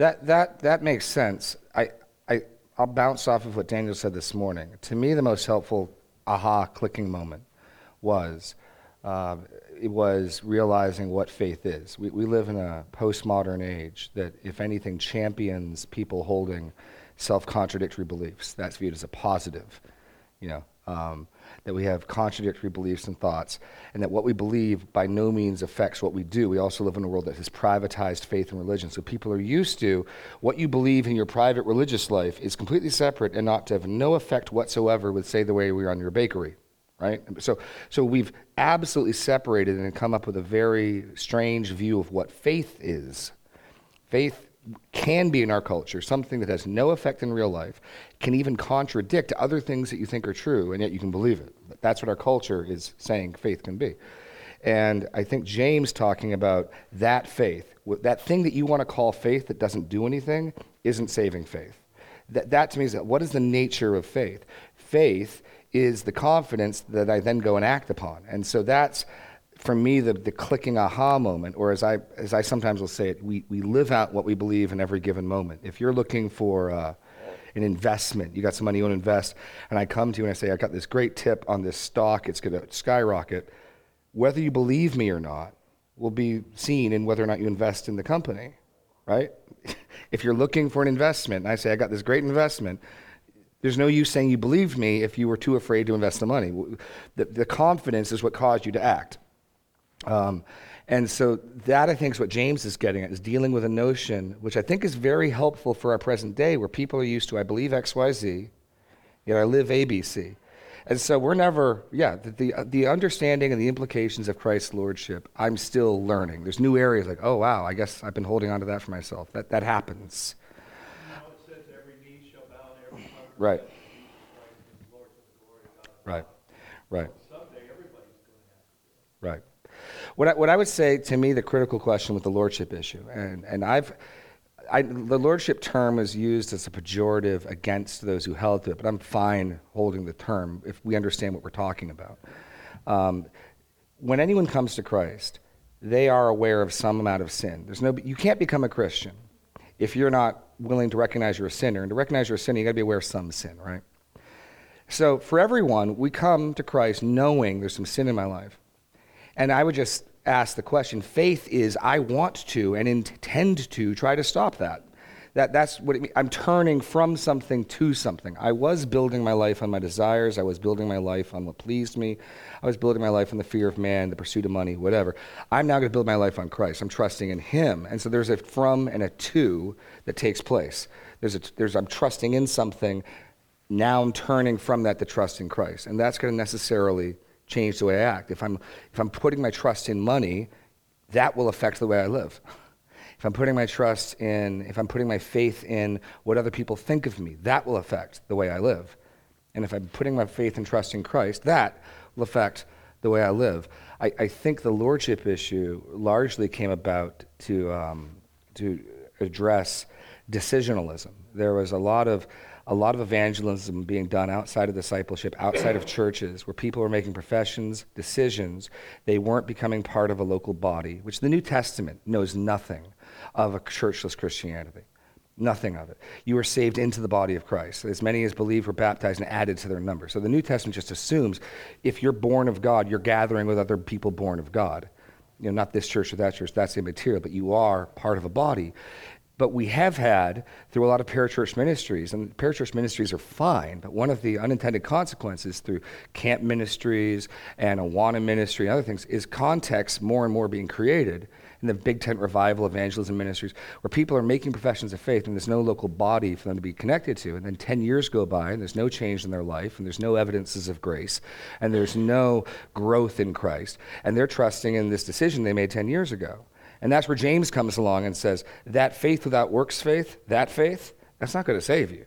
That, that, that makes sense. I, I, I'll bounce off of what Daniel said this morning. To me, the most helpful aha clicking moment was uh, it was realizing what faith is. We, we live in a postmodern age that, if anything, champions people holding self-contradictory beliefs. That's viewed as a positive, you know. Um, that we have contradictory beliefs and thoughts, and that what we believe by no means affects what we do. We also live in a world that has privatized faith and religion. So people are used to what you believe in your private religious life is completely separate and not to have no effect whatsoever with, say, the way we run your bakery right? So, so we've absolutely separated and come up with a very strange view of what faith is. Faith can be in our culture something that has no effect in real life, can even contradict other things that you think are true, and yet you can believe it. That's what our culture is saying faith can be. And I think James talking about that faith, that thing that you want to call faith that doesn't do anything, isn't saving faith. That, that to me is what is the nature of faith? Faith is the confidence that I then go and act upon. And so that's, for me, the, the clicking aha moment, or as I, as I sometimes will say it, we, we live out what we believe in every given moment. If you're looking for uh, an investment, you got some money you want to invest, and I come to you and I say, I got this great tip on this stock, it's going to skyrocket, whether you believe me or not will be seen in whether or not you invest in the company, right? if you're looking for an investment, and I say, I got this great investment, there's no use saying you believed me if you were too afraid to invest the money. The, the confidence is what caused you to act. Um, and so that I think is what James is getting at, is dealing with a notion which I think is very helpful for our present day, where people are used to, I believe X, Y, Z, yet I live A, B, C. And so we're never, yeah, the, the, the understanding and the implications of Christ's lordship, I'm still learning. There's new areas like, oh, wow, I guess I've been holding on to that for myself. That, that happens. Right. Right. Right. Right. What I, what I would say to me, the critical question with the lordship issue, and, and I've, I, the lordship term is used as a pejorative against those who held to it, but I'm fine holding the term if we understand what we're talking about. Um, when anyone comes to Christ, they are aware of some amount of sin. There's no, you can't become a Christian if you're not willing to recognize you're a sinner. And to recognize you're a sinner, you got to be aware of some sin, right? So for everyone, we come to Christ knowing there's some sin in my life. And I would just ask the question faith is I want to and intend to try to stop that. That, that's what it means. I'm turning from something to something. I was building my life on my desires. I was building my life on what pleased me. I was building my life on the fear of man, the pursuit of money, whatever. I'm now going to build my life on Christ. I'm trusting in Him. And so there's a from and a to that takes place. There's a, there's, I'm trusting in something. Now I'm turning from that to trust in Christ. And that's going to necessarily change the way I act. If I'm, if I'm putting my trust in money, that will affect the way I live if I'm putting my trust in, if I'm putting my faith in what other people think of me, that will affect the way I live. And if I'm putting my faith and trust in Christ, that will affect the way I live. I, I think the lordship issue largely came about to, um, to address decisionalism. There was a lot of a lot of evangelism being done outside of discipleship, outside of churches, where people were making professions, decisions. They weren't becoming part of a local body, which the New Testament knows nothing of a churchless Christianity. Nothing of it. You were saved into the body of Christ. As many as believe were baptized and added to their number. So the New Testament just assumes if you're born of God, you're gathering with other people born of God. You know, not this church or that church, that's immaterial, but you are part of a body. But we have had, through a lot of parachurch ministries, and parachurch ministries are fine, but one of the unintended consequences through camp ministries and Awana ministry and other things is context more and more being created in the big tent revival evangelism ministries where people are making professions of faith and there's no local body for them to be connected to. And then 10 years go by and there's no change in their life and there's no evidences of grace and there's no growth in Christ. And they're trusting in this decision they made 10 years ago. And that's where James comes along and says, that faith without works faith, that faith, that's not going to save you.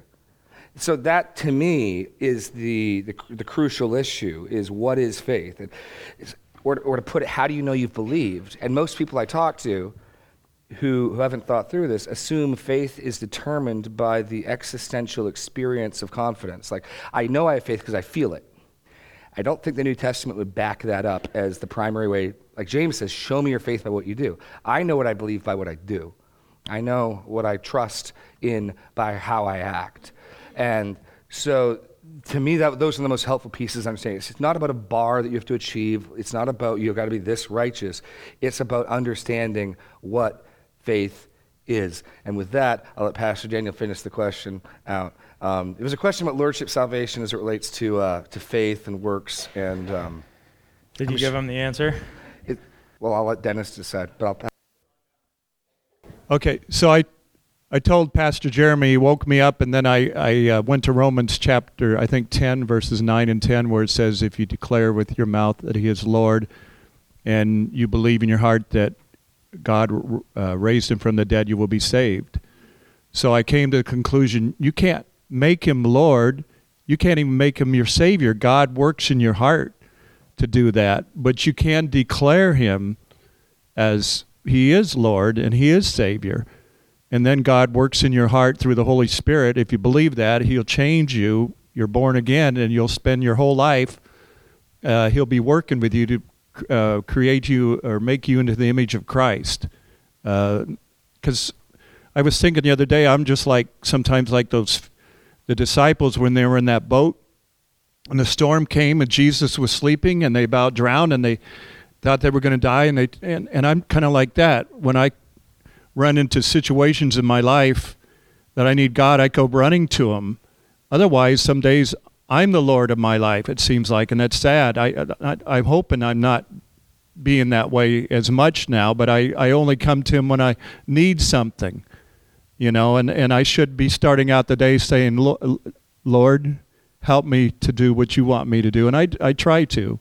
So that to me is the, the, the, crucial issue is what is faith? And, or, or to put it, how do you know you've believed? And most people I talk to who, who haven't thought through this assume faith is determined by the existential experience of confidence. Like, I know I have faith because I feel it. I don't think the New Testament would back that up as the primary way. Like James says, show me your faith by what you do. I know what I believe by what I do. I know what I trust in by how I act. And so to me, that, those are the most helpful pieces I'm saying. It's not about a bar that you have to achieve. It's not about you've got to be this righteous. It's about understanding what faith is. And with that, I'll let Pastor Daniel finish the question out. Um, it was a question about lordship salvation as it relates to, uh, to faith and works. And um, Did I'm you sh- give him the answer? it, well, I'll let Dennis decide, but I'll pass. Okay, so I, I told Pastor Jeremy, he woke me up, and then I, I uh, went to Romans chapter, I think 10, verses 9 and 10, where it says, If you declare with your mouth that he is Lord, and you believe in your heart that God uh, raised him from the dead, you will be saved. So I came to the conclusion you can't make him Lord, you can't even make him your Savior. God works in your heart to do that, but you can declare him as he is Lord and he is Savior. And then God works in your heart through the Holy Spirit. If you believe that, he'll change you. You're born again, and you'll spend your whole life. Uh, he'll be working with you to uh, create you or make you into the image of Christ. Because I was thinking the other day, I'm just like sometimes like those the disciples when they were in that boat and the storm came and Jesus was sleeping and they about drowned and they thought they were going to die and they and, and I'm kind of like that. When I run into situations in my life that I need God I go running to him. Otherwise some days I'm the lord of my life it seems like and that's sad. I, I I'm hoping I'm not being that way as much now but I I only come to him when I need something you know and and I should be starting out the day saying "Lo- Lord help me to do what you want me to do. And I I try to.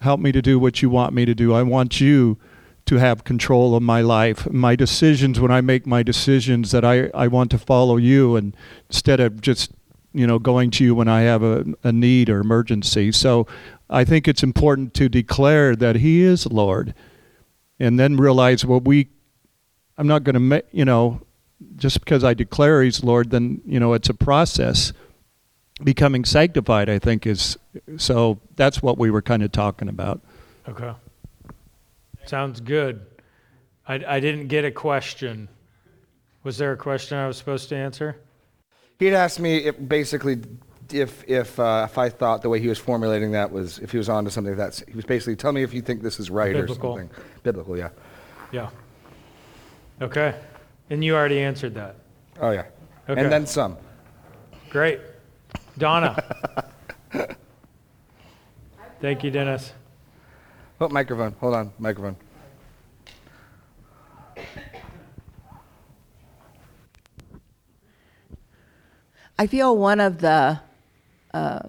Help me to do what you want me to do. I want you to have control of my life my decisions. When I make my decisions that I I want to follow you and instead of just you know going to you when I have a, a need or emergency. So I think it's important to declare that he is Lord and then realize well we I'm not going to you know just because I declare he's Lord, then you know it's a process. Becoming sanctified, I think, is so. That's what we were kind of talking about. Okay. Sounds good. I, I didn't get a question. Was there a question I was supposed to answer? He'd asked me if, basically if if uh, if I thought the way he was formulating that was if he was onto something that's he was basically tell me if you think this is right Biblical. or something biblical. Yeah. Yeah. Okay. And you already answered that. Oh yeah. Okay. And then some. Great. Donna. Thank you, Dennis. Oh, microphone. Hold on, microphone. I feel one of the uh,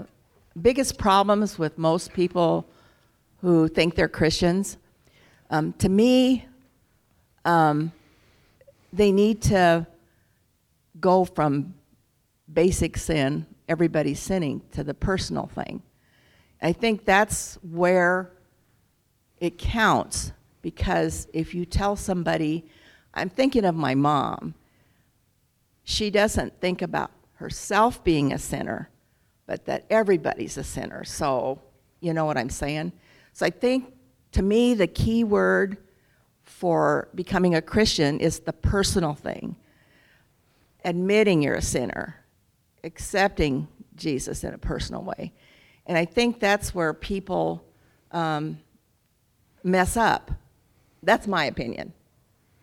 biggest problems with most people who think they're Christians, um, to me, um, they need to go from basic sin, everybody's sinning, to the personal thing. I think that's where it counts because if you tell somebody, I'm thinking of my mom, she doesn't think about herself being a sinner, but that everybody's a sinner. So, you know what I'm saying? So I think to me, the key word for becoming a Christian is the personal thing admitting you're a sinner, accepting Jesus in a personal way. And I think that's where people um, mess up. That's my opinion.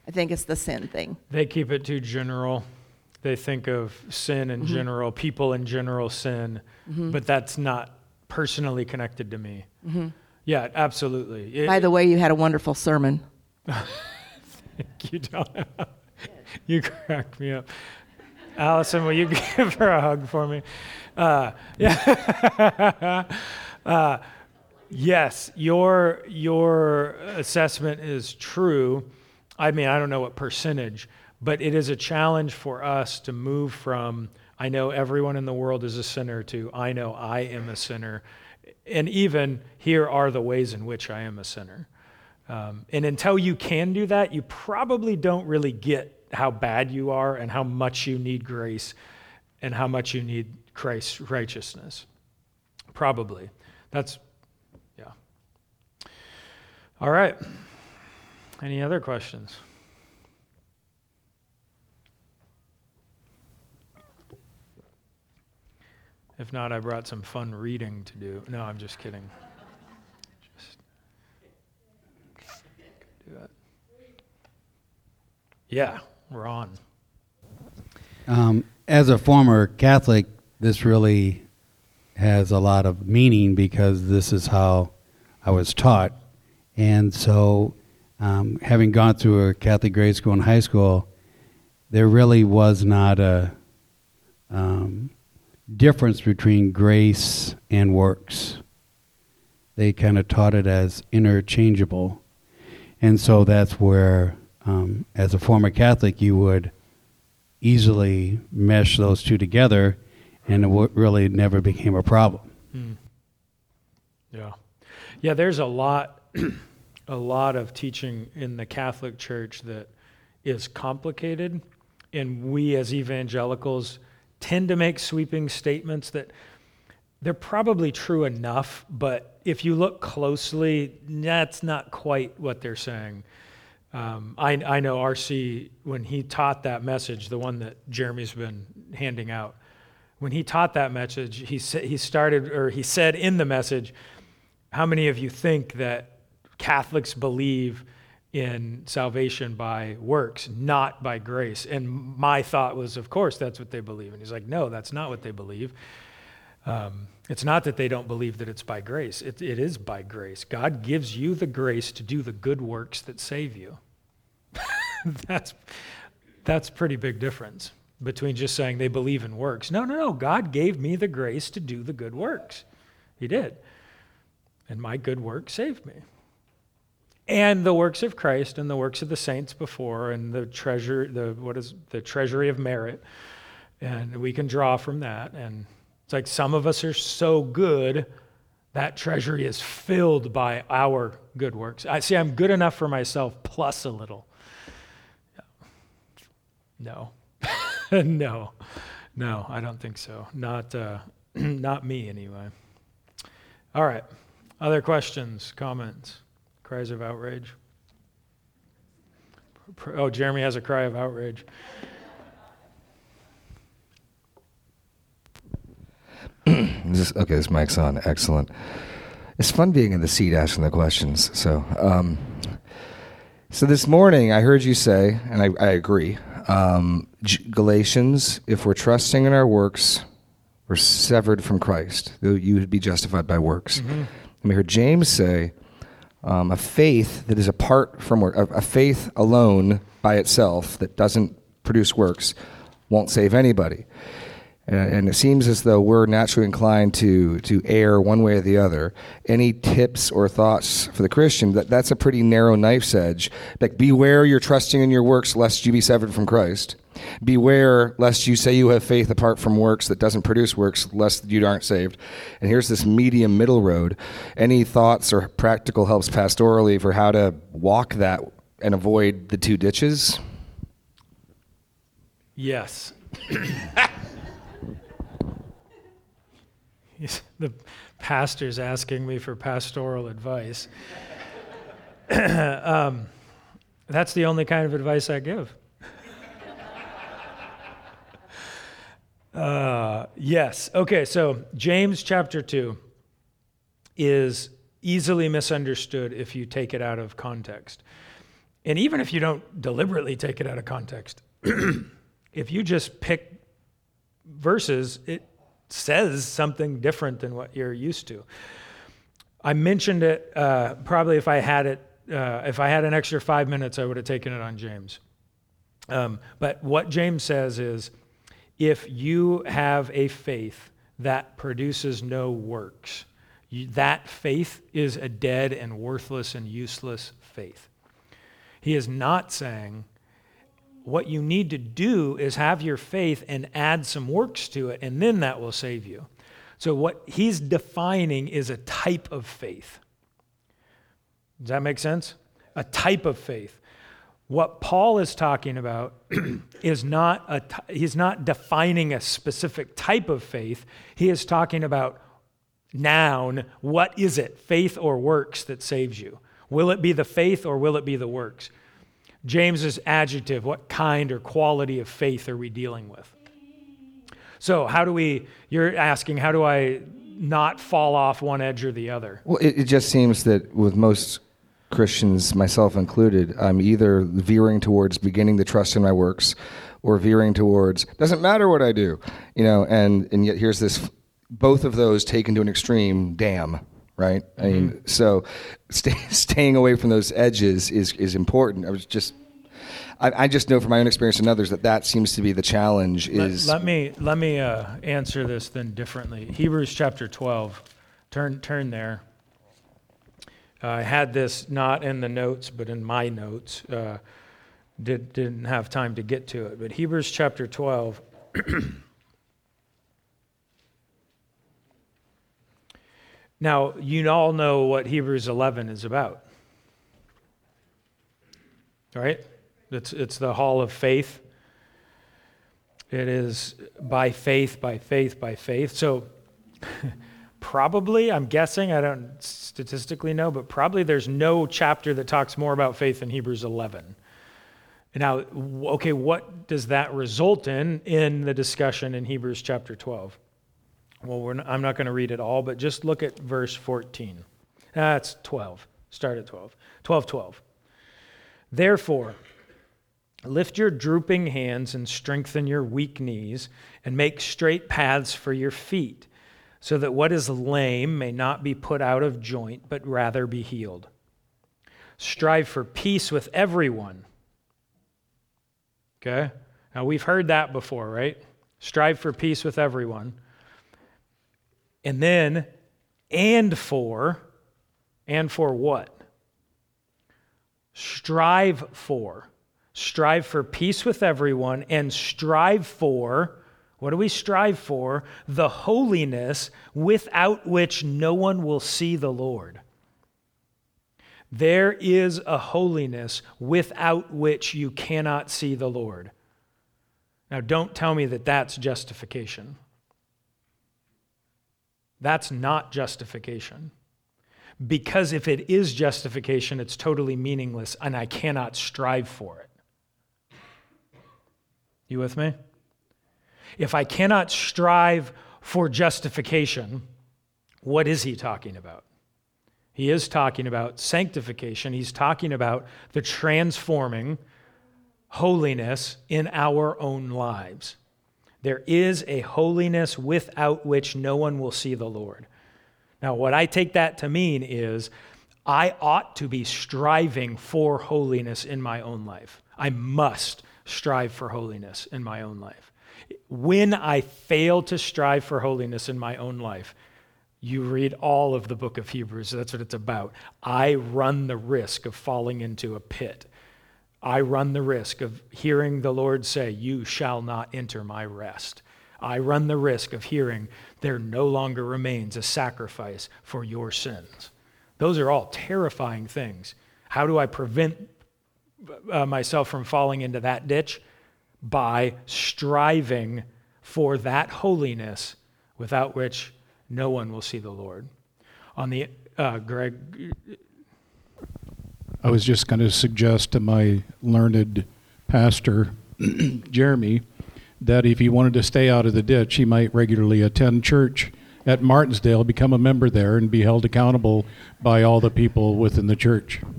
I think it's the sin thing. They keep it too general. They think of sin in mm-hmm. general, people in general sin, mm-hmm. but that's not personally connected to me. Mm-hmm. Yeah, absolutely. It- By the way, you had a wonderful sermon. You don't. you crack me up. Allison, will you give her a hug for me? Uh, yeah. uh, yes, your your assessment is true. I mean, I don't know what percentage, but it is a challenge for us to move from I know everyone in the world is a sinner to I know I am a sinner, and even here are the ways in which I am a sinner. Um, and until you can do that, you probably don't really get how bad you are and how much you need grace and how much you need Christ's righteousness. Probably. That's, yeah. All right. Any other questions? If not, I brought some fun reading to do. No, I'm just kidding. Yeah, we're on. Um, as a former Catholic, this really has a lot of meaning because this is how I was taught. And so, um, having gone through a Catholic grade school and high school, there really was not a um, difference between grace and works. They kind of taught it as interchangeable. And so that's where, um, as a former Catholic, you would easily mesh those two together, and it w- really never became a problem. Hmm. Yeah. Yeah, there's a lot a lot of teaching in the Catholic Church that is complicated and we as evangelicals tend to make sweeping statements that they're probably true enough, but if you look closely, that's not quite what they're saying. Um, I, I know RC, when he taught that message, the one that Jeremy's been handing out, when he taught that message, he, sa- he started, or he said in the message, How many of you think that Catholics believe in salvation by works, not by grace? And my thought was, Of course, that's what they believe. And he's like, No, that's not what they believe. Um, it's not that they don't believe that it's by grace. It, it is by grace. God gives you the grace to do the good works that save you. that's that's pretty big difference between just saying they believe in works. No, no, no. God gave me the grace to do the good works. He did. And my good work saved me. And the works of Christ and the works of the saints before and the treasure the what is the treasury of merit. And we can draw from that and it's like some of us are so good that treasury is filled by our good works. I see I'm good enough for myself plus a little. No. no. No, I don't think so. Not uh, not me anyway. All right. Other questions, comments, cries of outrage? Oh, Jeremy has a cry of outrage. This, okay, this mic's on. Excellent. It's fun being in the seat asking the questions. So, um, so this morning I heard you say, and I, I agree, um, Galatians, if we're trusting in our works, we're severed from Christ. You would be justified by works. Mm-hmm. And we heard James say, um, a faith that is apart from work, a, a faith alone by itself that doesn't produce works, won't save anybody. And, and it seems as though we're naturally inclined to to err one way or the other. Any tips or thoughts for the Christian? That that's a pretty narrow knife's edge. Like beware you're trusting in your works lest you be severed from Christ. Beware lest you say you have faith apart from works that doesn't produce works, lest you aren't saved. And here's this medium middle road. Any thoughts or practical helps pastorally for how to walk that and avoid the two ditches? Yes. The pastor's asking me for pastoral advice. um, that's the only kind of advice I give. Uh, yes. Okay, so James chapter 2 is easily misunderstood if you take it out of context. And even if you don't deliberately take it out of context, if you just pick verses, it says something different than what you're used to. I mentioned it uh, probably if I had it, uh, if I had an extra five minutes, I would have taken it on James. Um, but what James says is if you have a faith that produces no works, you, that faith is a dead and worthless and useless faith. He is not saying what you need to do is have your faith and add some works to it, and then that will save you. So, what he's defining is a type of faith. Does that make sense? A type of faith. What Paul is talking about is not a he's not defining a specific type of faith. He is talking about noun, what is it? Faith or works that saves you? Will it be the faith or will it be the works? James's adjective, what kind or quality of faith are we dealing with? So, how do we, you're asking, how do I not fall off one edge or the other? Well, it, it just seems that with most Christians, myself included, I'm either veering towards beginning to trust in my works or veering towards doesn't matter what I do, you know, and, and yet here's this, both of those taken to an extreme, damn, right? I mean, so stay, staying away from those edges is, is important. I was just, I, I just know from my own experience and others that that seems to be the challenge Let, is let me let me uh, answer this then differently. Hebrews chapter 12. Turn turn there. Uh, I had this not in the notes, but in my notes. Uh, did didn't have time to get to it, but Hebrews chapter 12. now you all know what Hebrews 11 is about, right? It's it's the hall of faith. It is by faith, by faith, by faith. So, probably, I'm guessing, I don't statistically know, but probably there's no chapter that talks more about faith than Hebrews 11. Now, okay, what does that result in in the discussion in Hebrews chapter 12? Well, not, I'm not going to read it all, but just look at verse 14. That's 12. Start at 12. 12, 12. Therefore, Lift your drooping hands and strengthen your weak knees, and make straight paths for your feet, so that what is lame may not be put out of joint, but rather be healed. Strive for peace with everyone. Okay? Now we've heard that before, right? Strive for peace with everyone. And then, and for, and for what? Strive for. Strive for peace with everyone and strive for, what do we strive for? The holiness without which no one will see the Lord. There is a holiness without which you cannot see the Lord. Now, don't tell me that that's justification. That's not justification. Because if it is justification, it's totally meaningless and I cannot strive for it. You with me? If I cannot strive for justification, what is he talking about? He is talking about sanctification. He's talking about the transforming holiness in our own lives. There is a holiness without which no one will see the Lord. Now, what I take that to mean is I ought to be striving for holiness in my own life. I must strive for holiness in my own life. When I fail to strive for holiness in my own life, you read all of the book of Hebrews, that's what it's about. I run the risk of falling into a pit. I run the risk of hearing the Lord say, You shall not enter my rest. I run the risk of hearing, There no longer remains a sacrifice for your sins. Those are all terrifying things. How do I prevent uh, myself from falling into that ditch? By striving for that holiness without which no one will see the Lord. On the, uh, Greg, I was just going to suggest to my learned pastor, Jeremy, that if he wanted to stay out of the ditch, he might regularly attend church at Martinsdale, become a member there, and be held accountable by all the people within the church.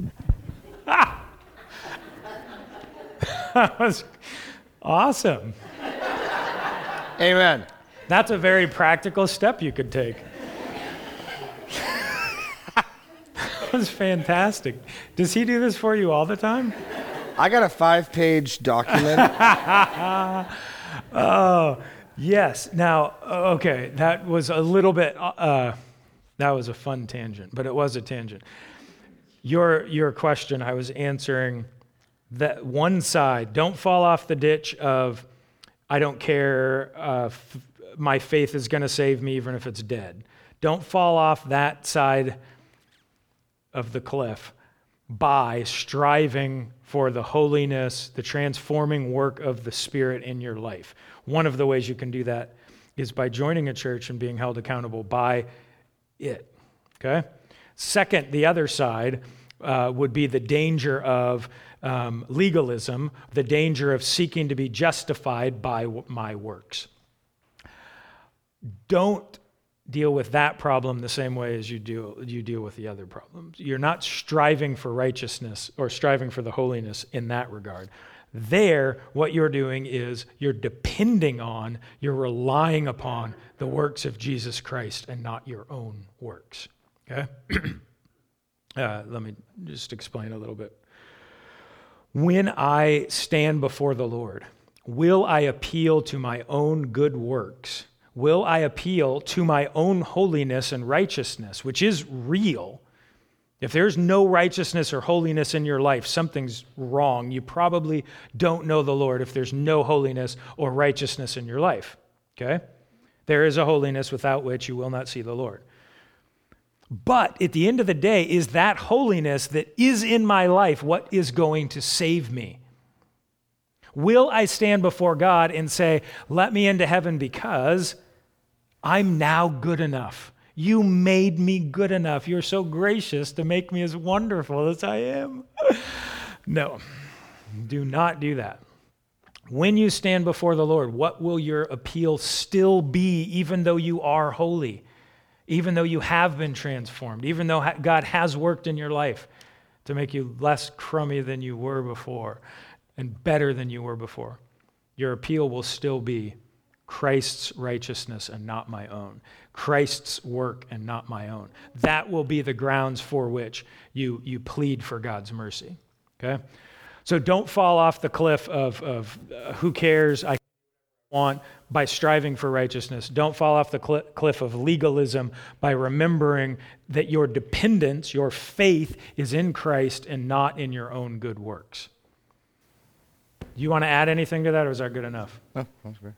Ah! that was awesome. Amen. That's a very practical step you could take. that was fantastic. Does he do this for you all the time? I got a five page document. Oh, yes. Now, uh, okay, that was a little bit, uh, that was a fun tangent, but it was a tangent. Your, your question, I was answering that one side, don't fall off the ditch of, I don't care, uh, f- my faith is going to save me even if it's dead. Don't fall off that side of the cliff by striving for the holiness, the transforming work of the Spirit in your life. One of the ways you can do that is by joining a church and being held accountable by it. Okay? Second, the other side uh, would be the danger of um, legalism, the danger of seeking to be justified by my works. don't deal with that problem the same way as you deal you deal with the other problems. You're not striving for righteousness or striving for the holiness in that regard. There, what you're doing is you're depending on, you're relying upon the works of Jesus Christ and not your own works. Okay? uh, let me just explain a little bit. When I stand before the Lord, will I appeal to my own good works? Will I appeal to my own holiness and righteousness, which is real? If there's no righteousness or holiness in your life, something's wrong. You probably don't know the Lord if there's no holiness or righteousness in your life. Okay? There is a holiness without which you will not see the Lord. But at the end of the day, is that holiness that is in my life what is going to save me? Will I stand before God and say, Let me into heaven because I'm now good enough? You made me good enough. You're so gracious to make me as wonderful as I am. no, do not do that. When you stand before the Lord, what will your appeal still be, even though you are holy, even though you have been transformed, even though God has worked in your life to make you less crummy than you were before and better than you were before? Your appeal will still be Christ's righteousness and not my own, Christ's work and not my own. That will be the grounds for which you, you plead for God's mercy. Okay? So don't fall off the cliff of, of uh, who cares, I want by striving for righteousness. Don't fall off the cl- cliff of legalism by remembering that your dependence, your faith, is in Christ and not in your own good works. Do you want to add anything to that, or is that good enough? Oh, that's great.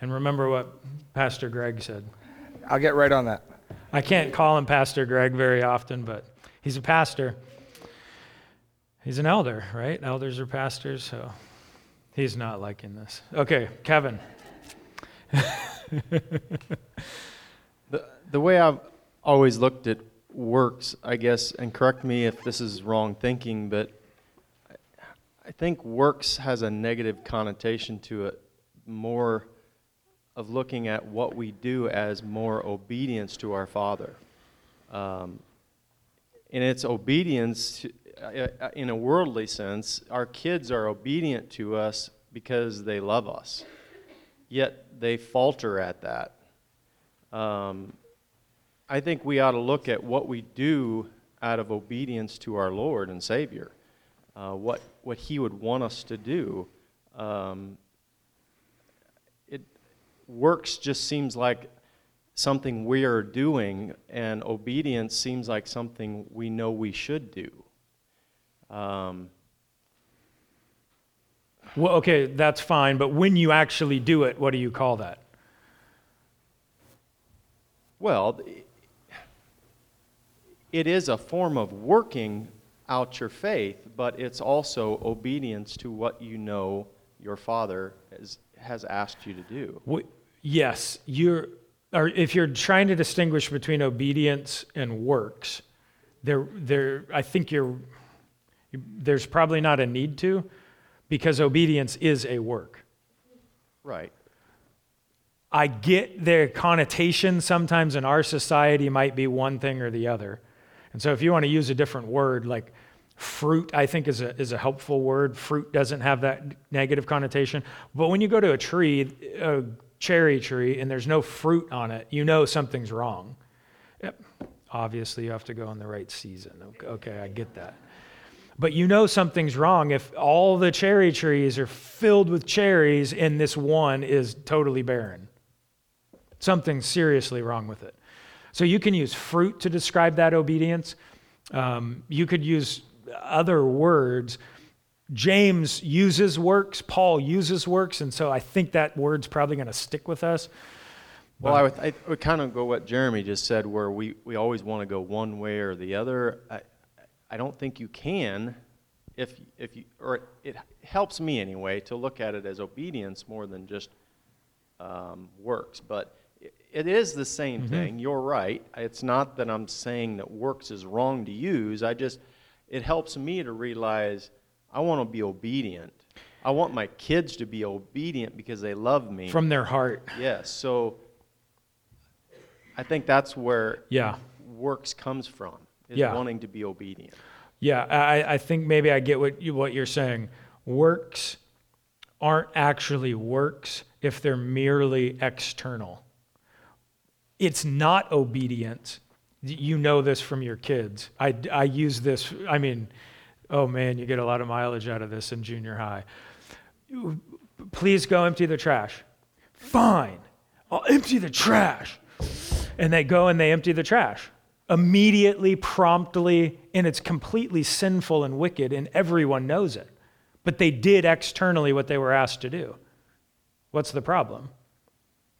And remember what Pastor Greg said. I'll get right on that. I can't call him Pastor Greg very often, but he's a pastor. He's an elder, right? Elders are pastors, so he's not liking this. Okay, Kevin. The, the way I've always looked at works, I guess, and correct me if this is wrong thinking, but I think works has a negative connotation to it, more of looking at what we do as more obedience to our Father. Um, and it's obedience uh, in a worldly sense. Our kids are obedient to us because they love us, yet they falter at that. Um, I think we ought to look at what we do out of obedience to our Lord and Savior, uh, what what He would want us to do. Um, works just seems like something we are doing, and obedience seems like something we know we should do. Um, Well, okay, that's fine, but when you actually do it, what do you call that? Well, it is a form of working out your faith, but it's also obedience to what you know your Father has, has asked you to do. Wh- Yes, you're, or if you're trying to distinguish between obedience and works, there, there, I think you're, there's probably not a need to, because obedience is a work. Right. I get the connotation sometimes in our society might be one thing or the other. And so if you want to use a different word, like fruit, I think is a, is a helpful word. Fruit doesn't have that negative connotation. But when you go to a tree, a cherry tree, and there's no fruit on it, you know something's wrong. Yep. Obviously, you have to go in the right season. Okay, I get that. But you know something's wrong if all the cherry trees are filled with cherries and this one is totally barren. Something's seriously wrong with it. So you can use fruit to describe that obedience. Um, you could use other words. James uses works, Paul uses works, and so I think that word's probably going to stick with us. Well, I would, I would kind of go what Jeremy just said, where we, we always want to go one way or the other. I, I don't think you can, if, if you, or it helps me anyway, to look at it as obedience more than just um, works. But it, it is the same thing. You're right. It's not that I'm saying that works is wrong to use. I just, it helps me to realize I want to be obedient. I want my kids to be obedient because they love me. From their heart. Yes. So I think that's where Yeah. works comes from, is Yeah. wanting to be obedient. Yeah, I, I think maybe I get what you, what you're saying. Works aren't actually works if they're merely external. It's not obedience. You know this from your kids. I, I use this, I mean, oh man, you get a lot of mileage out of this in junior high. Please go empty the trash. Fine, I'll empty the trash. And they go and they empty the trash immediately, promptly, and it's completely sinful and wicked, and everyone knows it. But they did externally what they were asked to do. What's the problem?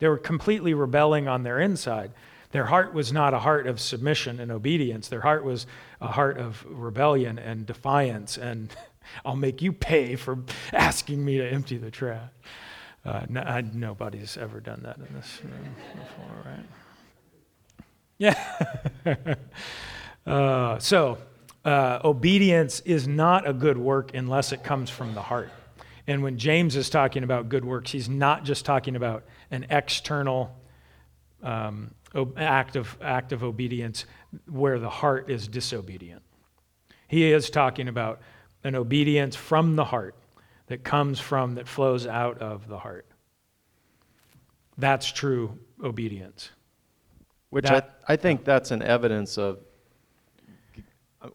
They were completely rebelling on their inside. Their heart was not a heart of submission and obedience. Their heart was a heart of rebellion and defiance, and I'll make you pay for asking me to empty the trash. Uh, nobody's ever done that in this room before, right? Yeah. uh, so, uh, obedience is not a good work unless it comes from the heart. And when James is talking about good works, he's not just talking about an external um, act, of, act of obedience where the heart is disobedient. He is talking about an obedience from the heart that comes from, that flows out of the heart. That's true obedience. Which That- I, I think that's an evidence of,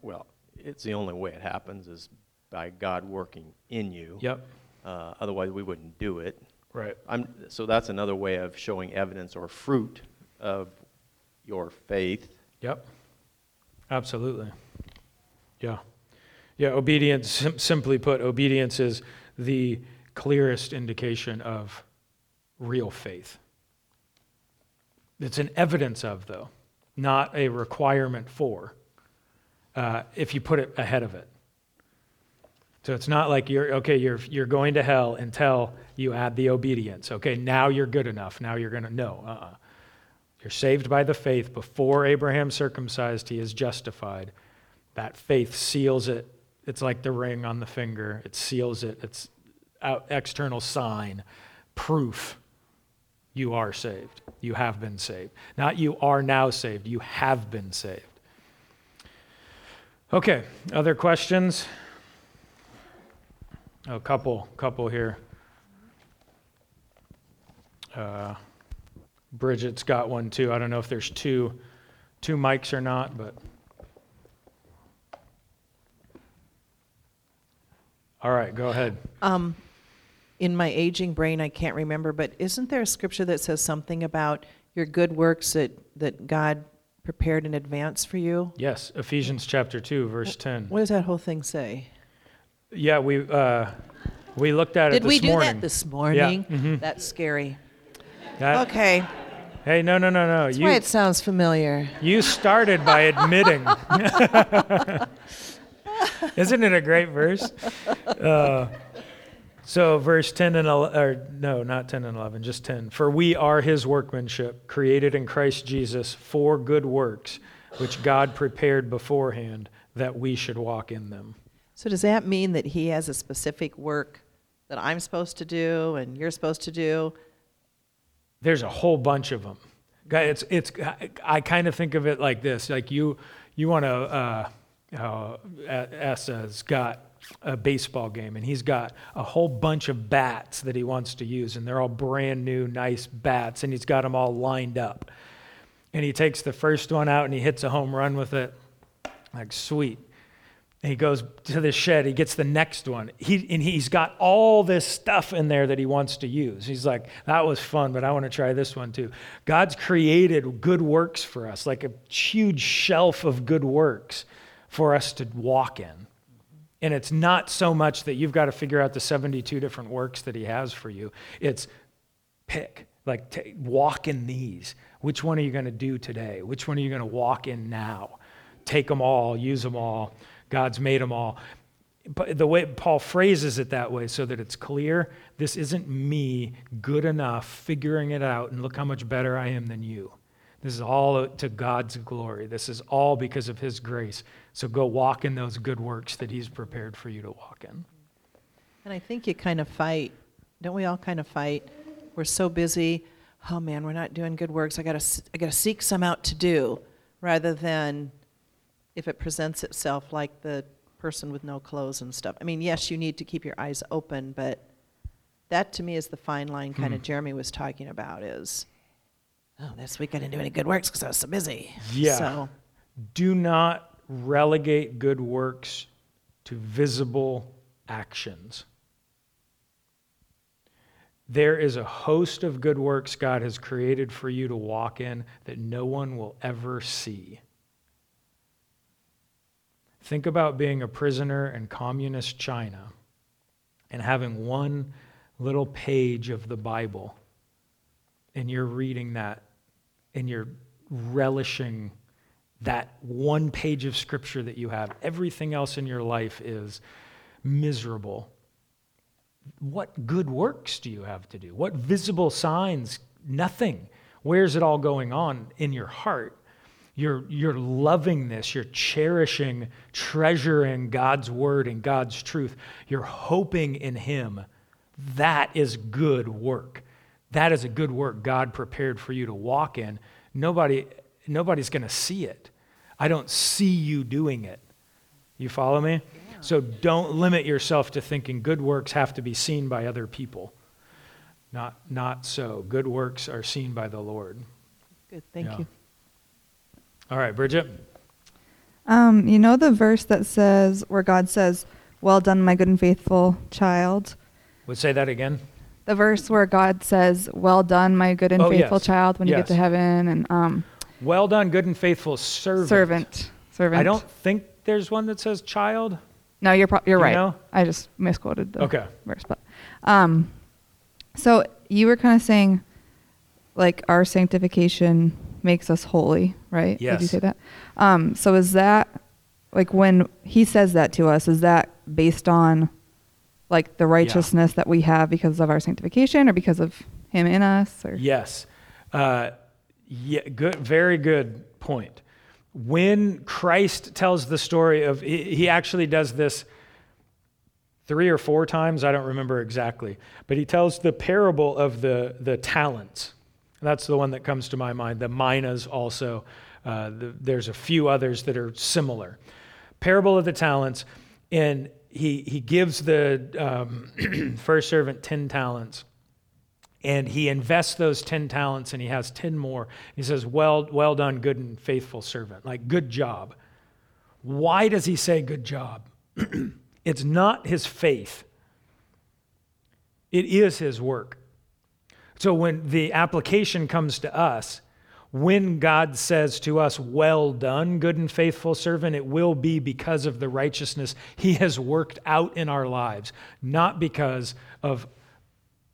well, it's the only way it happens is by God working in you. Yep. Uh, otherwise, we wouldn't do it. Right. I'm, so that's another way of showing evidence or fruit of your faith. Yep. Absolutely. Yeah. Yeah, obedience, sim- simply put, obedience is the clearest indication of real faith. It's an evidence of, though, not a requirement for, uh, if you put it ahead of it. So it's not like you're, okay, you're, you're going to hell until you add the obedience. Okay, now you're good enough. Now you're going to, no, uh uh You're saved by the faith. Before Abraham circumcised, he is justified. That faith seals it. It's like the ring on the finger, it seals it. It's external sign, proof you are saved. You have been saved. Not you are now saved, you have been saved. Okay, other questions? A couple, couple here. Uh, Bridget's got one too. I don't know if there's two, two mics or not, but. All right, go ahead. Um, in my aging brain, I can't remember, but isn't there a scripture that says something about your good works that, that God prepared in advance for you? Yes, Ephesians chapter 2, verse 10. What does that whole thing say? Yeah, we, uh, we looked at it Did we do morning. that this morning? mhm. That's scary. That- Okay, Hey, no, no, no, no. that's You, why it sounds familiar. you started by admitting. Isn't it a great verse? Uh, so, verse 10 and 11, or no, not 10 and 11, just 10. For we are his workmanship, created in Christ Jesus for good works, which God prepared beforehand that we should walk in them. So does that mean that he has a specific work that I'm supposed to do and you're supposed to do? There's a whole bunch of them. It's, it's, I kind of think of it like this: like you, you want to. Uh, uh, Essa's got a baseball game, and he's got a whole bunch of bats that he wants to use, and they're all brand new, nice bats, and he's got them all lined up. And he takes the first one out and he hits a home run with it. Like sweet. And he goes to the shed. He gets the next one. He, and he's got all this stuff in there that he wants to use. He's like, that was fun, but I want to try this one too. God's created good works for us, like a huge shelf of good works for us to walk in. And it's not so much that you've got to figure out the 72 different works that he has for you. It's pick, like t- walk in these. Which one are you going to do today? Which one are you going to walk in now? Take them all, use them all. God's made them all. But the way Paul phrases it that way so that it's clear, this isn't me good enough figuring it out and look how much better I am than you. This is all to God's glory. This is all because of his grace. So go walk in those good works that he's prepared for you to walk in. And I think you kind of fight, don't we all kind of fight? We're so busy, oh man, we're not doing good works. I got to I got to seek some out to do rather than if it presents itself like the person with no clothes and stuff. I mean, yes, you need to keep your eyes open, but that to me is the fine line kind of hmm. Jeremy was talking about is oh, this week I didn't do any good works because I was so busy. Yeah. So Do not relegate good works to visible actions. There is a host of good works God has created for you to walk in that no one will ever see. Think about being a prisoner in communist China and having one little page of the Bible, and you're reading that and you're relishing that one page of scripture that you have. Everything else in your life is miserable. What good works do you have to do? What visible signs? Nothing. Where's it all going on in your heart? You're, you're loving this. You're cherishing, treasuring God's word and God's truth. You're hoping in Him. That is good work. That is a good work God prepared for you to walk in. Nobody, nobody's going to see it. I don't see you doing it. You follow me? So don't limit yourself to thinking good works have to be seen by other people. Not, not so. Good works are seen by the Lord. good, thank Yeah. you. All right, Bridget. Um, you know the verse that says where God says, "Well done, my good and faithful child." Would say that again. The verse where God says, "Well done, my good and Oh, faithful yes. child," when you get to heaven, and um, Well done, good and faithful servant. servant, servant. I don't think there's one that says child. No, you're pro- you're You right. know? I just misquoted the Okay. verse, but um, so you were kind of saying, like our sanctification makes us holy, right? Did you say that? Um, so is that like when he says that to us? Is that based on like the righteousness that we have because of our sanctification, or because of him in us? Or Yes. Uh, yeah, good, very good point. When Christ tells the story of, he, he actually does this three or four times, I don't remember exactly, but he tells the parable of the, the talents. That's the one that comes to my mind. The minas also. Uh, the, there's a few others that are similar. Parable of the talents, and he, he gives the um, first servant 10 talents and he invests those 10 talents and he has 10 more he says well well done good and faithful servant like good job why does he say good job it's not his faith it is his work so when the application comes to us when God says to us, Well done, good and faithful servant, it will be because of the righteousness he has worked out in our lives, not because of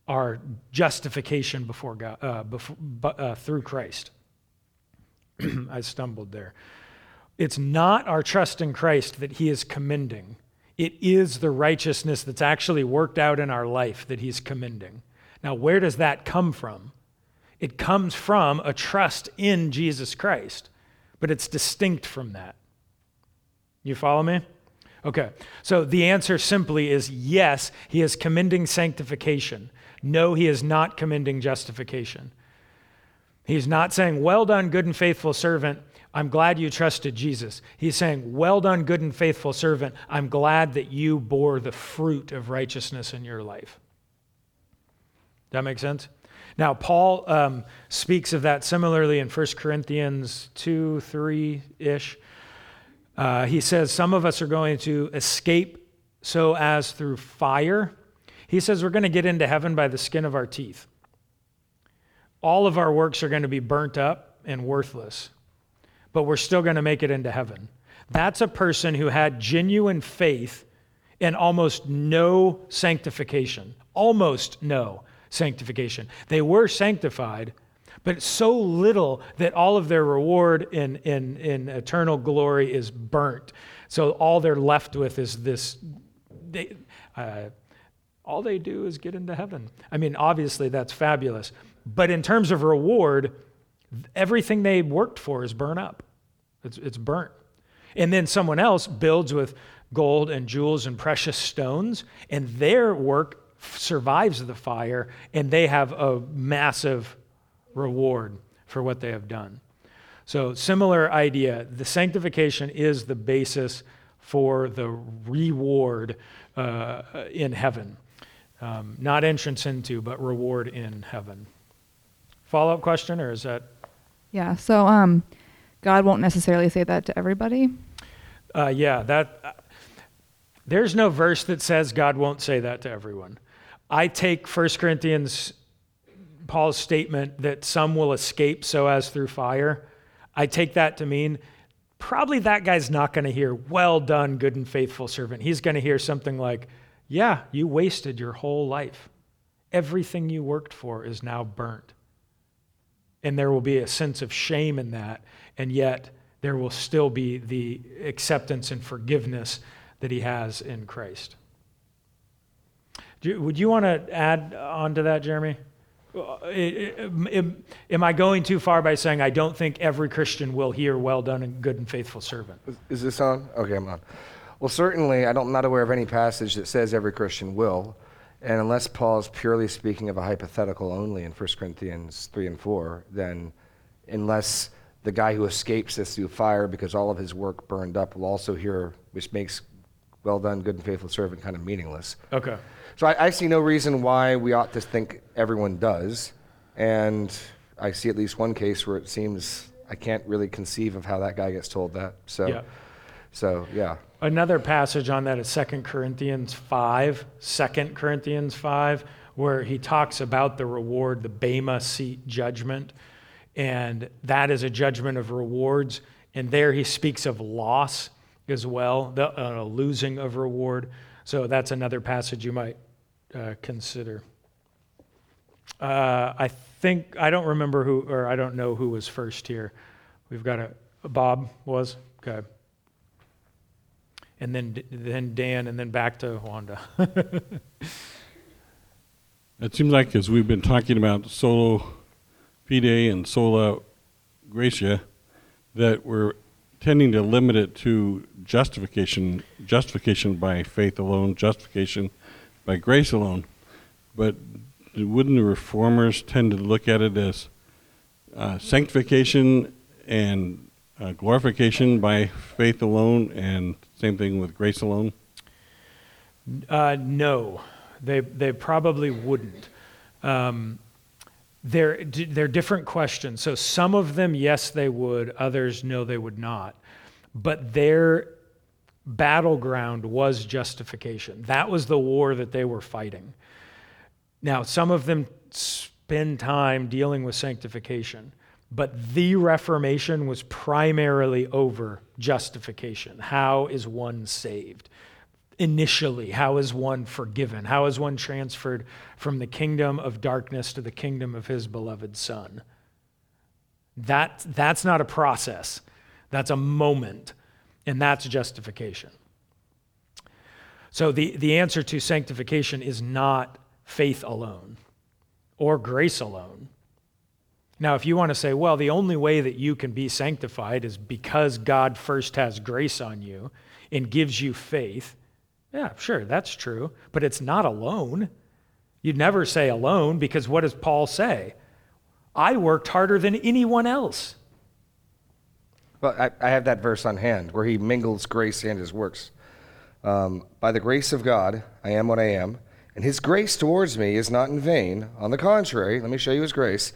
our justification before God, uh, before, uh, through Christ. I stumbled there. It's not our trust in Christ that he is commending. It is the righteousness that's actually worked out in our life that he's commending. Now, where does that come from? It comes from a trust in Jesus Christ, but it's distinct from that. You follow me? Okay, so the answer simply is yes, he is commending sanctification. No, he is not commending justification. He's not saying, Well done, good and faithful servant. I'm glad you trusted Jesus. He's saying, Well done, good and faithful servant. I'm glad that you bore the fruit of righteousness in your life. That make sense? Now, Paul um, speaks of that similarly in 1 Corinthians 2, 3 ish. Uh, he says, Some of us are going to escape so as through fire. He says, We're going to get into heaven by the skin of our teeth. All of our works are going to be burnt up and worthless, but we're still going to make it into heaven. That's a person who had genuine faith and almost no sanctification. Almost no sanctification. They were sanctified, but so little that all of their reward in, in, in eternal glory is burnt. So all they're left with is this. They, uh, all they do is get into heaven. I mean, obviously that's fabulous. But in terms of reward, everything they worked for is burnt up. It's, it's burnt. And then someone else builds with gold and jewels and precious stones, and their work survives the fire, and they have a massive reward for what they have done. So, similar idea. The sanctification is the basis for the reward uh, in heaven. Um, not entrance into, but reward in heaven. Follow up question, or is that? Yeah. So um, God won't necessarily say that to everybody. Uh, yeah, that. Uh, there's no verse that says God won't say that to everyone. I take 1 Corinthians, Paul's statement that some will escape so as through fire. I take that to mean probably that guy's not going to hear, well done, good and faithful servant. He's going to hear something like, yeah, you wasted your whole life. Everything you worked for is now burnt. And there will be a sense of shame in that. And yet, there will still be the acceptance and forgiveness that he has in Christ. Would you want to add on to that, Jeremy? Am am I going too far by saying I don't think every Christian will hear, well done and good and faithful servant? Is- Is this on? Okay, I'm on. Well, certainly, I don't, I'm not aware of any passage that says every Christian will. And unless Paul is purely speaking of a hypothetical only in 1 Corinthians 3 and 4, then unless the guy who escapes this through fire because all of his work burned up will also hear, which makes well done, good and faithful servant kind of meaningless. Okay. So I, I see no reason why we ought to think everyone does. And I see at least one case where it seems I can't really conceive of how that guy gets told that. So, Yeah. so yeah. Another passage on that is 2 Corinthians 5, 2 Corinthians 5, where he talks about the reward, the Bema seat judgment. And that is a judgment of rewards. And there he speaks of loss as well, the uh, losing of reward. So that's another passage you might uh, consider. Uh, I think, I don't remember who, or I don't know who was first here. We've got a, Bob was? Okay and then then Dan, and then back to Wanda. It seems like as we've been talking about sola fide and sola gratia, that we're tending to limit it to justification, justification by faith alone, justification by grace alone. But wouldn't the reformers tend to look at it as uh, sanctification and uh, glorification by faith alone, and same thing with grace alone? Uh, no, they they probably wouldn't. Um, they're they're different questions. So some of them, yes, they would. Others, no, they would not. But their battleground was justification. That was the war that they were fighting. Now, some of them spend time dealing with sanctification. But the Reformation was primarily over justification. How is one saved? Initially, how is one forgiven? How is one transferred from the kingdom of darkness to the kingdom of his beloved Son? That, that's not a process, that's a moment, and that's justification. So, the, the answer to sanctification is not faith alone or grace alone. Now, if you want to say, well, the only way that you can be sanctified is because God first has grace on you and gives you faith, yeah, sure, that's true, but it's not alone. You'd never say alone because what does Paul say? I worked harder than anyone else. Well, I, I have that verse on hand where he mingles grace and his works. Um, By the grace of God, I am what I am, and his grace towards me is not in vain. On the contrary, let me show you his grace.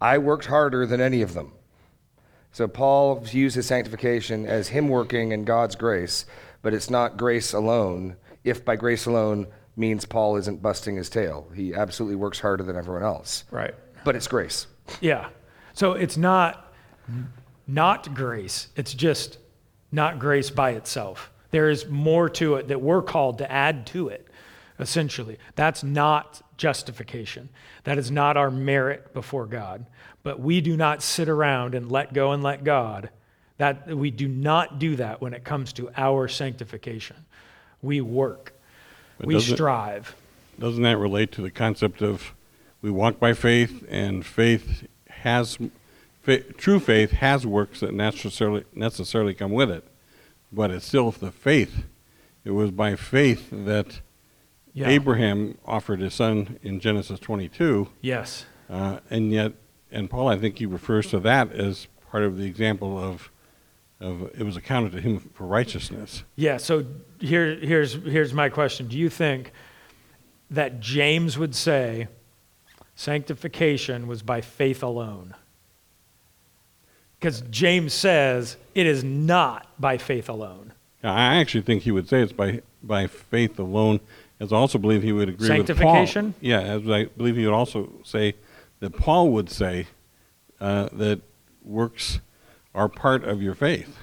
I worked harder than any of them. So Paul views his sanctification as him working in God's grace, but it's not grace alone, if by grace alone means Paul isn't busting his tail. He absolutely works harder than everyone else. Right. But it's grace. Yeah. So it's not not grace. It's just not grace by itself. There is more to it that we're called to add to it, essentially. That's not justification. That is not our merit before God. But we do not sit around and let go and let God. That we do not do that when it comes to our sanctification. We work. But we doesn't- strive. Doesn't that relate to the concept of we walk by faith, and faith has fa- true faith has works that necessarily necessarily come with it, but it's still the faith. It was by faith that Yeah. Abraham offered his son in Genesis 22, Yes. uh, and yet and Paul, I think he refers to that as part of the example of, of it was accounted to him for righteousness. Yeah, so here, here's, here's my question. Do you think that James would say sanctification was by faith alone? Because James says it is not by faith alone. I actually think he would say it's by by faith alone. As I also believe he would agree with Paul. Sanctification? Yeah, as I believe he would also say that Paul would say uh, that works are part of your faith.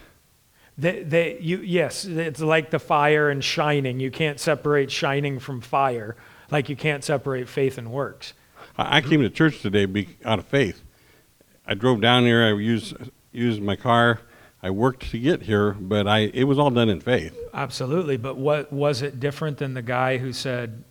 They, they, you, yes, it's like the fire and shining. You can't separate shining from fire, like you can't separate faith and works. I I came to church today be, out of faith. I drove down here. I used used my car. I worked to get here, but I it was all done in faith. Absolutely, but what was it different than the guy who said,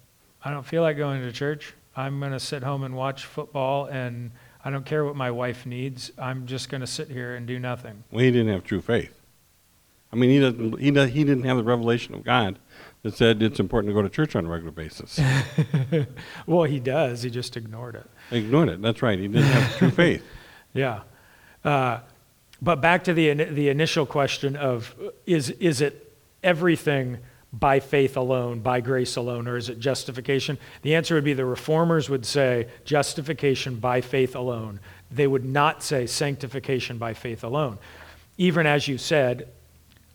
"I don't feel like going to church. I'm going to sit home and watch football, and I don't care what my wife needs. I'm just going to sit here and do nothing." Well, he didn't have true faith. I mean, he doesn't. He does, He didn't have the revelation of God that said it's important to go to church on a regular basis. well, he does. He just ignored it. Ignored it. That's right. He didn't have true faith. Yeah. Uh, but back to the, the initial question of is, is it everything by faith alone, by grace alone, or is it justification? The answer would be the reformers would say justification by faith alone. They would not say sanctification by faith alone. Even as you said,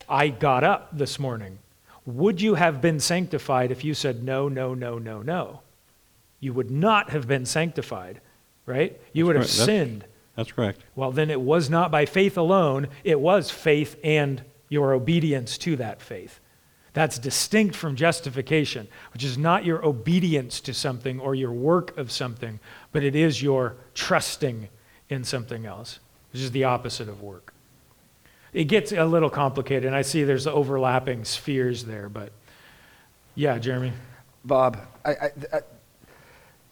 I got up this morning. Would you have been sanctified if you said no, no, no, no, no? You would not have been sanctified, right? You would have right. Sinned. That's correct. Well, then it was not by faith alone, it was faith and your obedience to that faith. That's distinct from justification, which is not your obedience to something or your work of something, but it is your trusting in something else, which is the opposite of work. It gets a little complicated, and I see there's overlapping spheres there, but yeah, Jeremy. Bob, I, I, I,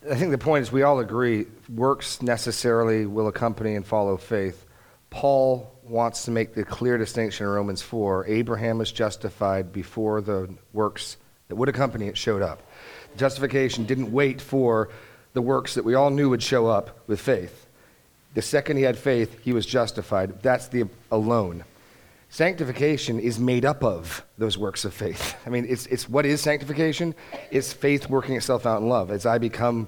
I think the point is we all agree works necessarily will accompany and follow faith. Paul wants to make the clear distinction in Romans 4 Abraham was justified before the works that would accompany it showed up. Justification didn't wait for the works that we all knew would show up with faith. The second he had faith, he was justified. That's the alone. Sanctification is made up of those works of faith. I mean, it's, it's what is sanctification? It's faith working itself out in love as I become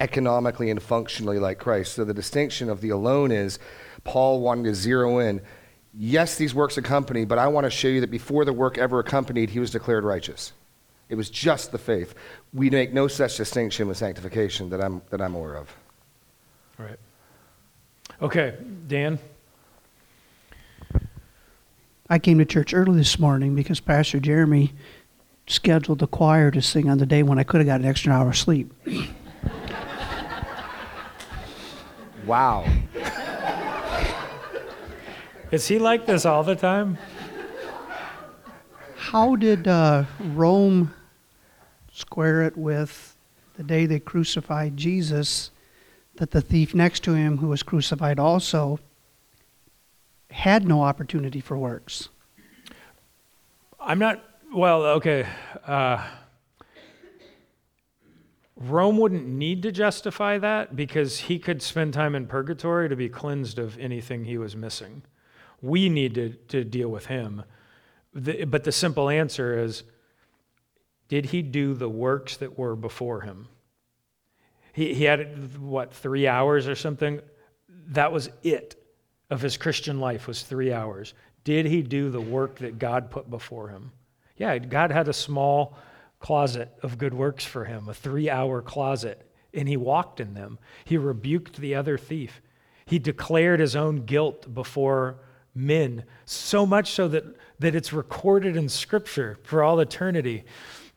economically and functionally like Christ. So the distinction of the alone is Paul wanting to zero in. Yes, these works accompany, but I want to show you that before the work ever accompanied, he was declared righteous. It was just the faith. We make no such distinction with sanctification that I'm, that I'm aware of. Right. Okay, Dan. I came to church early this morning because Pastor Jeremy scheduled the choir to sing on the day when I could have got an extra hour of sleep. Wow. Is he like this all the time? How did uh, Rome square it with the day they crucified Jesus, that the thief next to him, who was crucified also, had no opportunity for works? I'm not, well, okay. Uh, Rome wouldn't need to justify that because he could spend time in purgatory to be cleansed of anything he was missing. We need to, to deal with him. The, but the simple answer is did he do the works that were before him? He, he had, what, three hours or something? That was it of his Christian life was three hours. Did he do the work that God put before him? Yeah, God had a small closet of good works for him, a three hour closet, and he walked in them. He rebuked the other thief. He declared his own guilt before men, so much so that, that it's recorded in Scripture for all eternity.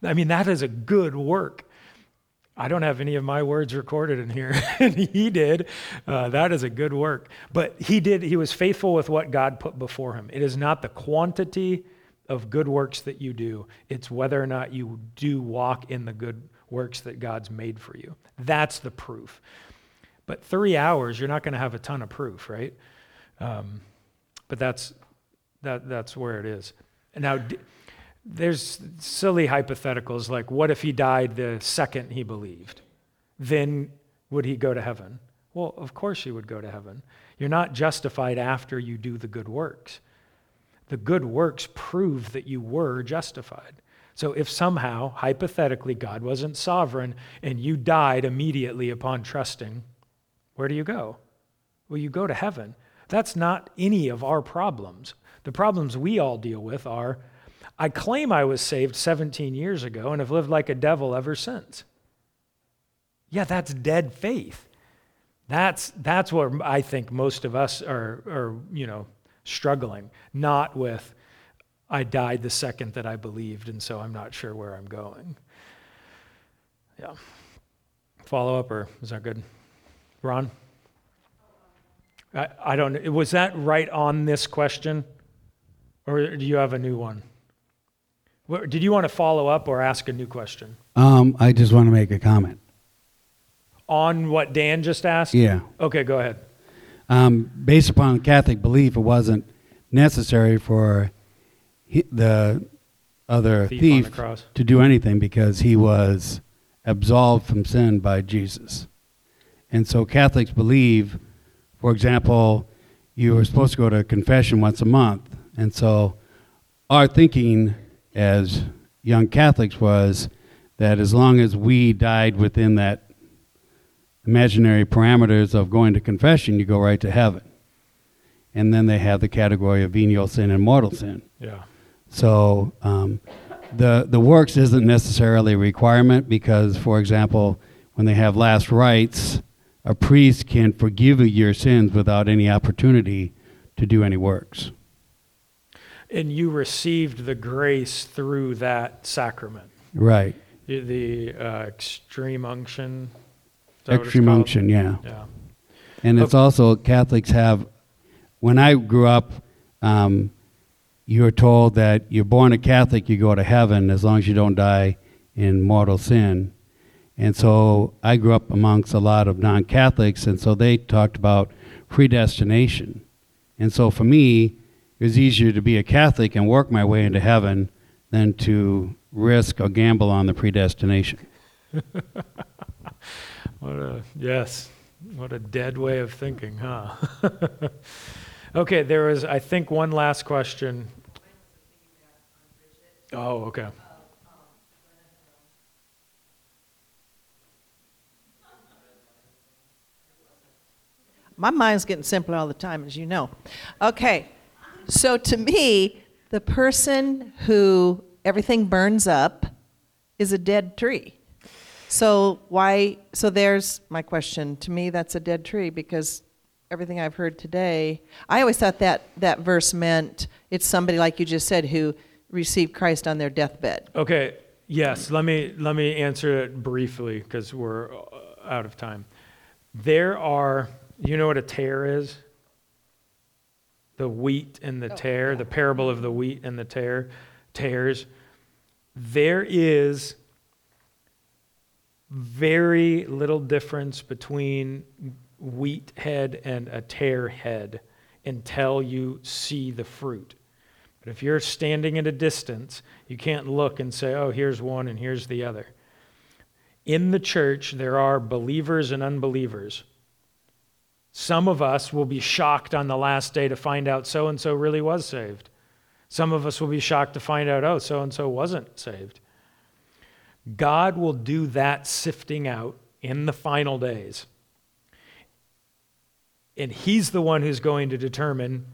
I mean, that is a good work. I don't have any of my words recorded in here, and he did. Uh, that is a good work. But he did, he was faithful with what God put before him. It is not the quantity of good works that you do, it's whether or not you do walk in the good works that God's made for you. That's the proof. But three hours, you're not going to have a ton of proof, right? Um, but that's, that, that's where it is. Now, there's silly hypotheticals like what if he died the second he believed? Then would he go to heaven? Well, of course you would go to heaven. You're not justified after you do the good works. The good works prove that you were justified. So if somehow, hypothetically, God wasn't sovereign and you died immediately upon trusting, where do you go? Well, you go to heaven. That's not any of our problems. The problems we all deal with are I claim I was saved 17 years ago and have lived like a devil ever since. Yeah, that's dead faith. That's, that's what I think most of us are, are, you know, struggling, not with, I died the second that I believed, and so I'm not sure where I'm going. Yeah. Follow up, or is that good? Ron? I, I don't know. Was that right on this question? Or do you have a new one? What- Did you want to follow up or ask a new question? Um, I just want to make a comment. On what Dan just asked? Yeah. Okay, go ahead. Um, based upon Catholic belief, it wasn't necessary for he, the other Thief thief, the to do anything because he was absolved from sin by Jesus. And so Catholics believe, for example, you were supposed to go to confession once a month. And so our thinking as young Catholics was that as long as we died within that imaginary parameters of going to confession, you go right to heaven. And then they have the category of venial sin and mortal sin. Yeah. So um, the the works isn't necessarily a requirement because, for example, when they have last rites, a priest can forgive your sins without any opportunity to do any works. And you received the grace through that sacrament. Right. The- uh, extreme unction. Is that what it's Extreme unction, yeah. Yeah. And it's Okay. also Catholics have. When I grew up, um, you were told that you're born a Catholic, you go to heaven as long as you don't die in mortal sin. And so I grew up amongst a lot of non-Catholics, and so they talked about predestination. And so for me, it was easier to be a Catholic and work my way into heaven than to risk or gamble on the predestination. What a yes, what a dead way of thinking, huh? okay, there was I think one last question. Oh, okay. My mind's getting simpler all the time, as you know. Okay, so to me, the person who everything burns up is a dead tree. So why? So there's my question. To me, that's a dead tree because everything I've heard today, I always thought that that verse meant it's somebody like you just said who received Christ on their deathbed. Okay, yes, let me let me answer it briefly because we're uh, out of time. There are you know what a tare is? The wheat and the oh, tare, the parable of the wheat and the tare, tares. There is very little difference between wheat head and a tare head until you see the fruit. But if you're standing at a distance, you can't look and say, oh, here's one and here's the other. In the church, there are believers and unbelievers. Some of us will be shocked on the last day to find out so and so really was saved. Some of us will be shocked to find out, oh, so and so wasn't saved. God will do that sifting out in the final days. And He's the one who's going to determine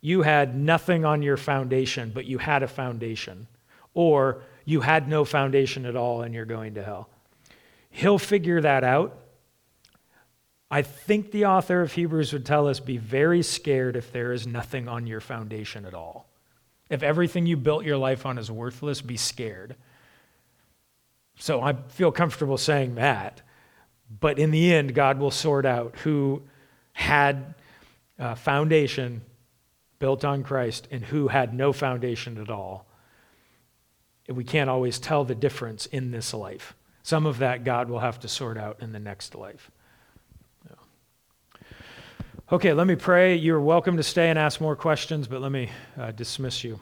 you had nothing on your foundation, but you had a foundation. Or you had no foundation at all and you're going to hell. He'll figure that out. I think the author of Hebrews would tell us be very scared if there is nothing on your foundation at all. If everything you built your life on is worthless, be scared. So I feel comfortable saying that. But in the end, God will sort out who had a foundation built on Christ and who had no foundation at all. We can't always tell the difference in this life. Some of that God will have to sort out in the next life. Okay, let me pray. You're welcome to stay and ask more questions, but let me uh, dismiss you.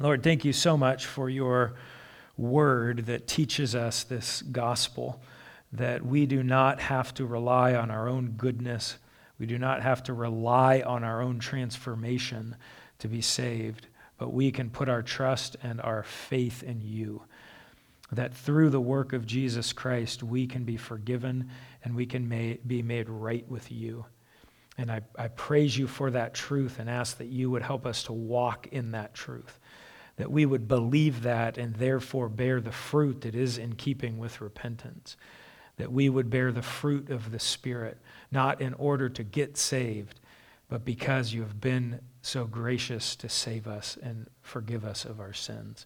Lord, thank you so much for your word that teaches us this gospel that we do not have to rely on our own goodness. We do not have to rely on our own transformation to be saved, but we can put our trust and our faith in you. That through the work of Jesus Christ, we can be forgiven and we can be made right with you. And I, I praise you for that truth and ask that you would help us to walk in that truth, that we would believe that and therefore bear the fruit that is in keeping with repentance, that we would bear the fruit of the Spirit, not in order to get saved, but because you have been so gracious to save us and forgive us of our sins.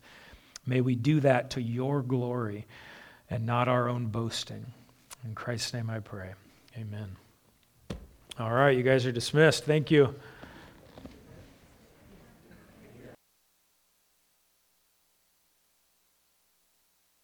May we do that to your glory and not our own boasting. In Christ's name I pray. Amen. All right, you guys are dismissed. Thank you.